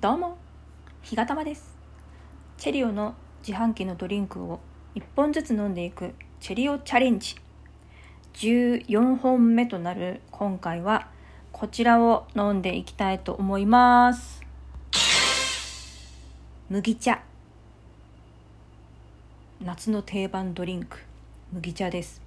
どうも、ひがたまです。チェリオの自販機のドリンクを1本ずつ飲んでいくチェリオチャレンジ。14本目となる今回はこちらを飲んでいきたいと思います。麦茶。夏の定番ドリンク、麦茶です。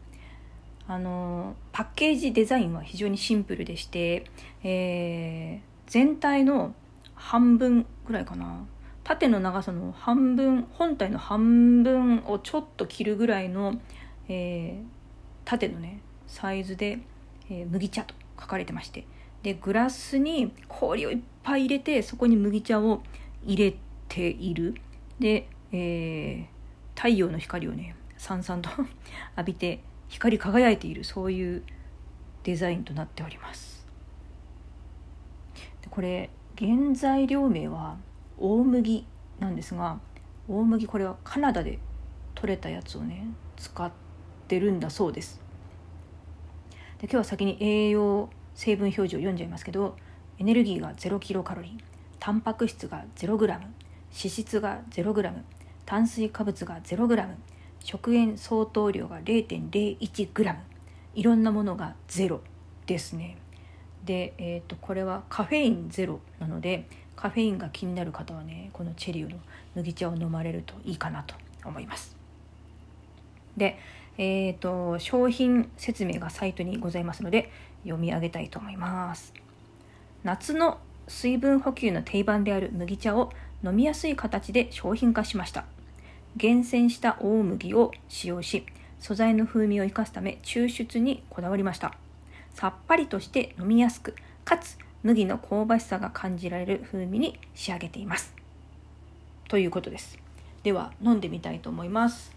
あのパッケージデザインは非常にシンプルでして、えー全体の半分ぐらいかな。縦の長さの半分本体の半分をちょっと切るぐらいの、えー縦のねサイズで、えー麦茶と書かれてまして。でグラスに氷をいっぱい入れてそこに麦茶を入れている。で、えー太陽の光をねさんさんと 浴びて光り輝いている。そういうデザインとなっております。これ原材料名は大麦なんですが大麦これはカナダで取れたやつをね使ってるんだそうです。で今日は先に栄養成分表示を読んじゃいますけどエネルギーが0キロカロリータンパク質が0グラム脂質が0グラム炭水化物が0グラム食塩相当量が0.01グラムいろんなものがゼロですね。で、えー、とこれはカフェインゼロなのでカフェインが気になる方はねこのチェリオの麦茶を飲まれるといいかなと思います。で、えー、と商品説明がサイトにございますので読み上げたいと思います。夏の水分補給の定番である麦茶を飲みやすい形で商品化しました。厳選した大麦を使用し素材の風味を生かすため抽出にこだわりました。さっぱりとして飲みやすくかつ麦の香ばしさが感じられる風味に仕上げています。ということです。では飲んでみたいと思います。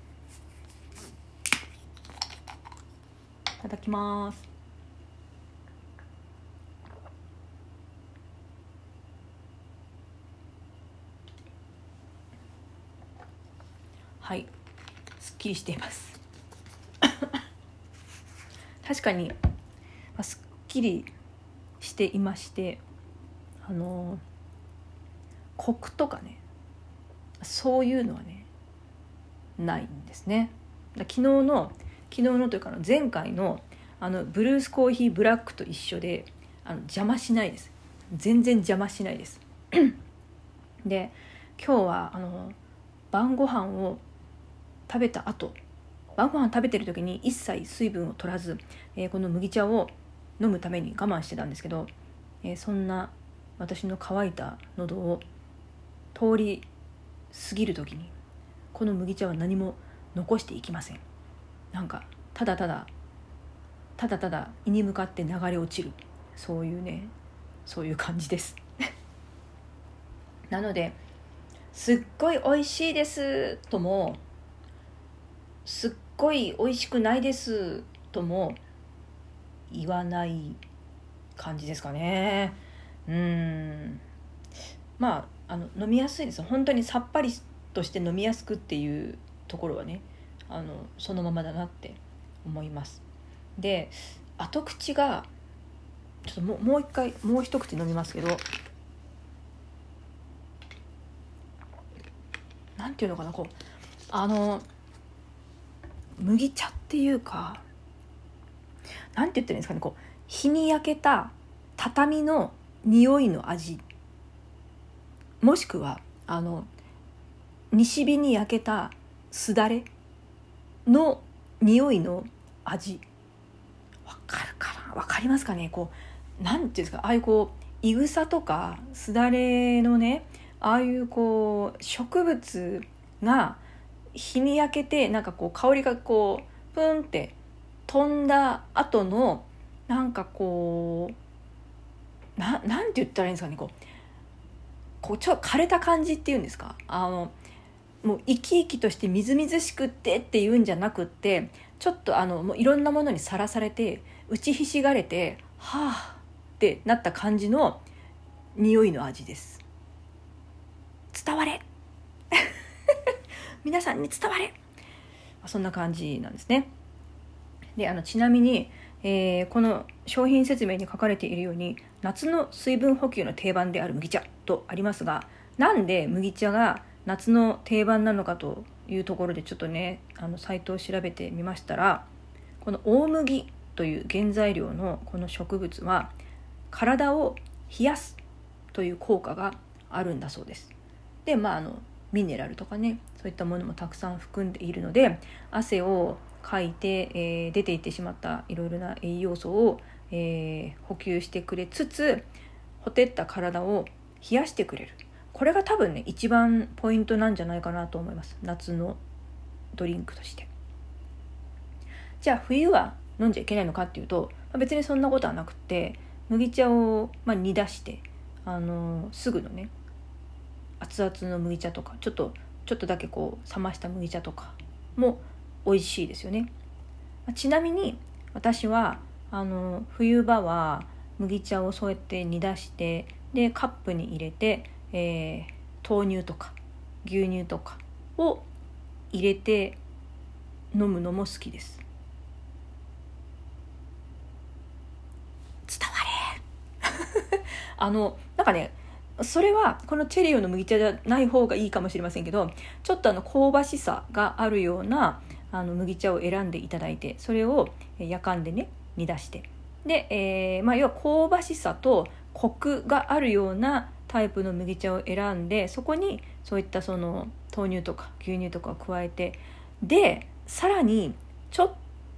いただきます。はい。すっきりしています。確かに、すっきりしていましてあのコクとかねそういうのはねないんですね。昨日の昨日のというか前回のあのブルースコーヒーブラックと一緒であの邪魔しないです。全然邪魔しないです。で今日はあの晩ご飯を食べた後晩ご飯食べてる時に一切水分を取らず、えーこの麦茶を飲むために我慢してたんですけど、えーそんな私の乾いた喉を通り過ぎる時にこの麦茶は何も残していきません。なんかただただただただ胃に向かって流れ落ちる。そういうねそういう感じです。なのですっごい美味しいです。ともすっごい美味しくないです。とも言わない感じですかね。うん。まああの飲みやすいです。本当にさっぱりとして飲みやすくっていうところはねあのそのままだなって思います。で後口がちょっとももう一回もう一口飲みますけどなんていうのかなこうあの麦茶っていうかなんて言ってるんですかねこう日に焼けた畳の匂いの味。もしくはあの西日に焼けたすだれの匂いの味。わかるかな？わかりますかね？こうなんていうんですか？ああいうこういぐさとかすだれのねああいうこう植物が日に焼けてなんかこう香りがこうプンって飛んだ後のなんかこうななんて言ったらいいんですかねこうこうちょ枯れた感じっていうんですか？あのもう生き生きとしてみずみずしくってっていうんじゃなくってちょっとあのもういろんなものにさらされて打ちひしがれてはあってなった感じの匂いの味です。伝われ！皆さんに伝われ！そんな感じなんですね。であのちなみに、えーこの商品説明に書かれているように夏の水分補給の定番である麦茶とありますがなんで麦茶が夏の定番なのかというところでちょっとねあのサイトを調べてみましたらこの大麦という原材料のこの植物は体を冷やすという効果があるんだそうです。でまああのミネラルとかねそういったものもたくさん含んでいるので汗をかいて、えー、出ていってしまったいろいろな栄養素を、えー、補給してくれつつほてった体を冷やしてくれる。これが多分ね一番ポイントなんじゃないかなと思います。夏のドリンクとして。じゃあ冬は飲んじゃいけないのかっていうと、まあ、別にそんなことはなくて麦茶を、まあ、煮出してあのー、すぐのね熱々の麦茶とかちょっとちょっとだけこう冷ました麦茶とかも美味しいですよね。ちなみに私はあの冬場は麦茶をそうやって煮出してでカップに入れて、えー、豆乳とか牛乳とかを入れて飲むのも好きです。伝われ。あのなんかねそれはこのチェリオの麦茶じゃない方がいいかもしれませんけどちょっとあの香ばしさがあるようなあの麦茶を選んでいただいてそれを夜間でね煮出して。で、えー、まあ、要は香ばしさとコクがあるようなタイプの麦茶を選んでそこにそういったその豆乳とか牛乳とかを加えてでさらにちょっ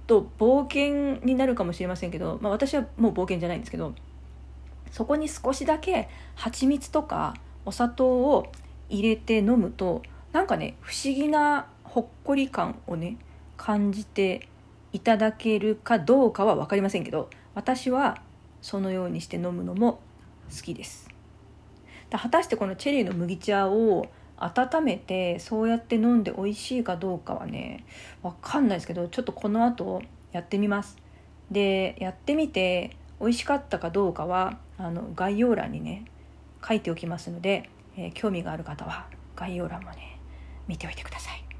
と冒険になるかもしれませんけど、まあ、私はもう冒険じゃないんですけどそこに少しだけ蜂蜜とかお砂糖を入れて飲むとなんかね不思議なほっこり感をね感じていただけるかどうかは分かりませんけど私はそのようにして飲むのも好きです果たしてこのチェリーの麦茶を温めてそうやって飲んで美味しいかどうかはね分かんないですけどちょっとこの後やってみますでやってみて美味しかったかどうかはあの概要欄にね書いておきますので、えー、興味がある方は概要欄もね見ておいてくださ。い、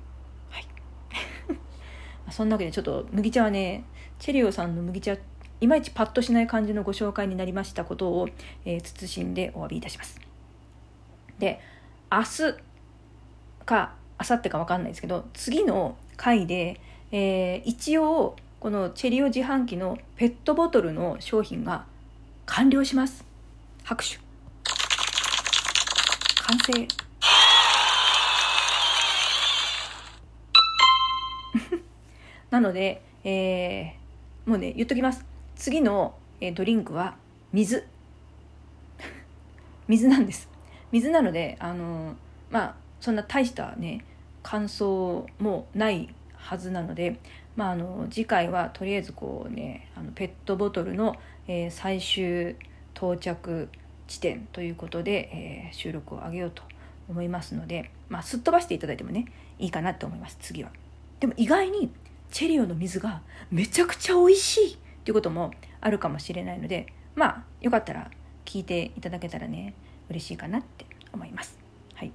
そんなわけでちょっと麦茶はねチェリオさんの麦茶いまいちパッとしない感じのご紹介になりましたことを、えー、慎んでお詫びいたします。で明日か明後日か分かんないですけど次の回で、えー、一応このチェリオ自販機のペットボトルの商品が完了します。拍手。完成。なので、えー、もうね言っときます。次の、え、ドリンクは水。水なんです。水なのであの、まあそんな大したね感想もないはずなのでまあ、あの次回はとりあえずこうねあのペットボトルの、えー、最終到着地点ということで、えー、収録を上げようと思いますので、まあ、すっ飛ばしていただいてもねいいかなと思います。次は。でも意外にチェリオの水がめちゃくちゃ美味しいっていうこともあるかもしれないのでまあよかったら聞いていただけたらね嬉しいかなって思います。はい。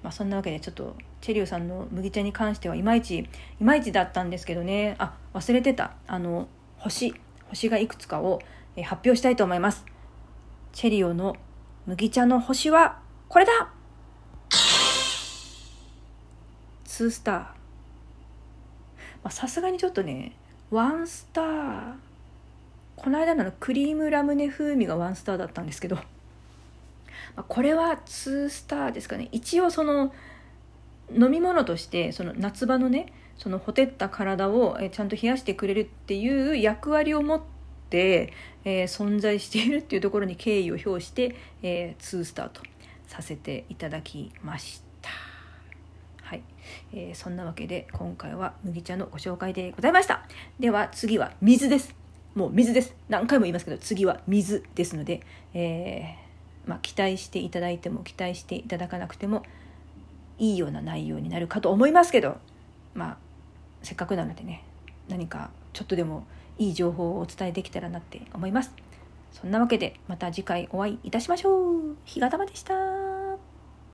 まあ、そんなわけでちょっとチェリオさんの麦茶に関してはいまいちいまいちだったんですけどね。あ忘れてた。あの星星がいくつかを、発表したいと思います。チェリオの麦茶の星はこれだ。2スター。さすがにちょっとね1スターこの間のクリームラムネ風味が1スターだったんですけどまあこれは2スターですかね一応その飲み物としてその夏場のねそのほてった体をちゃんと冷やしてくれるっていう役割を持って、えー、存在しているっていうところに敬意を表して、えー、2スターとさせていただきました。えー、そんなわけで今回は麦茶のご紹介でございましたでは次は水ですもう水です何回も言いますけど次は水ですので、えーまあ、期待していただいても期待していただかなくてもいいような内容になるかと思いますけどまあせっかくなのでね何かちょっとでもいい情報をお伝えできたらなって思います。そんなわけでまた次回お会いいたしましょう。日がたまでした。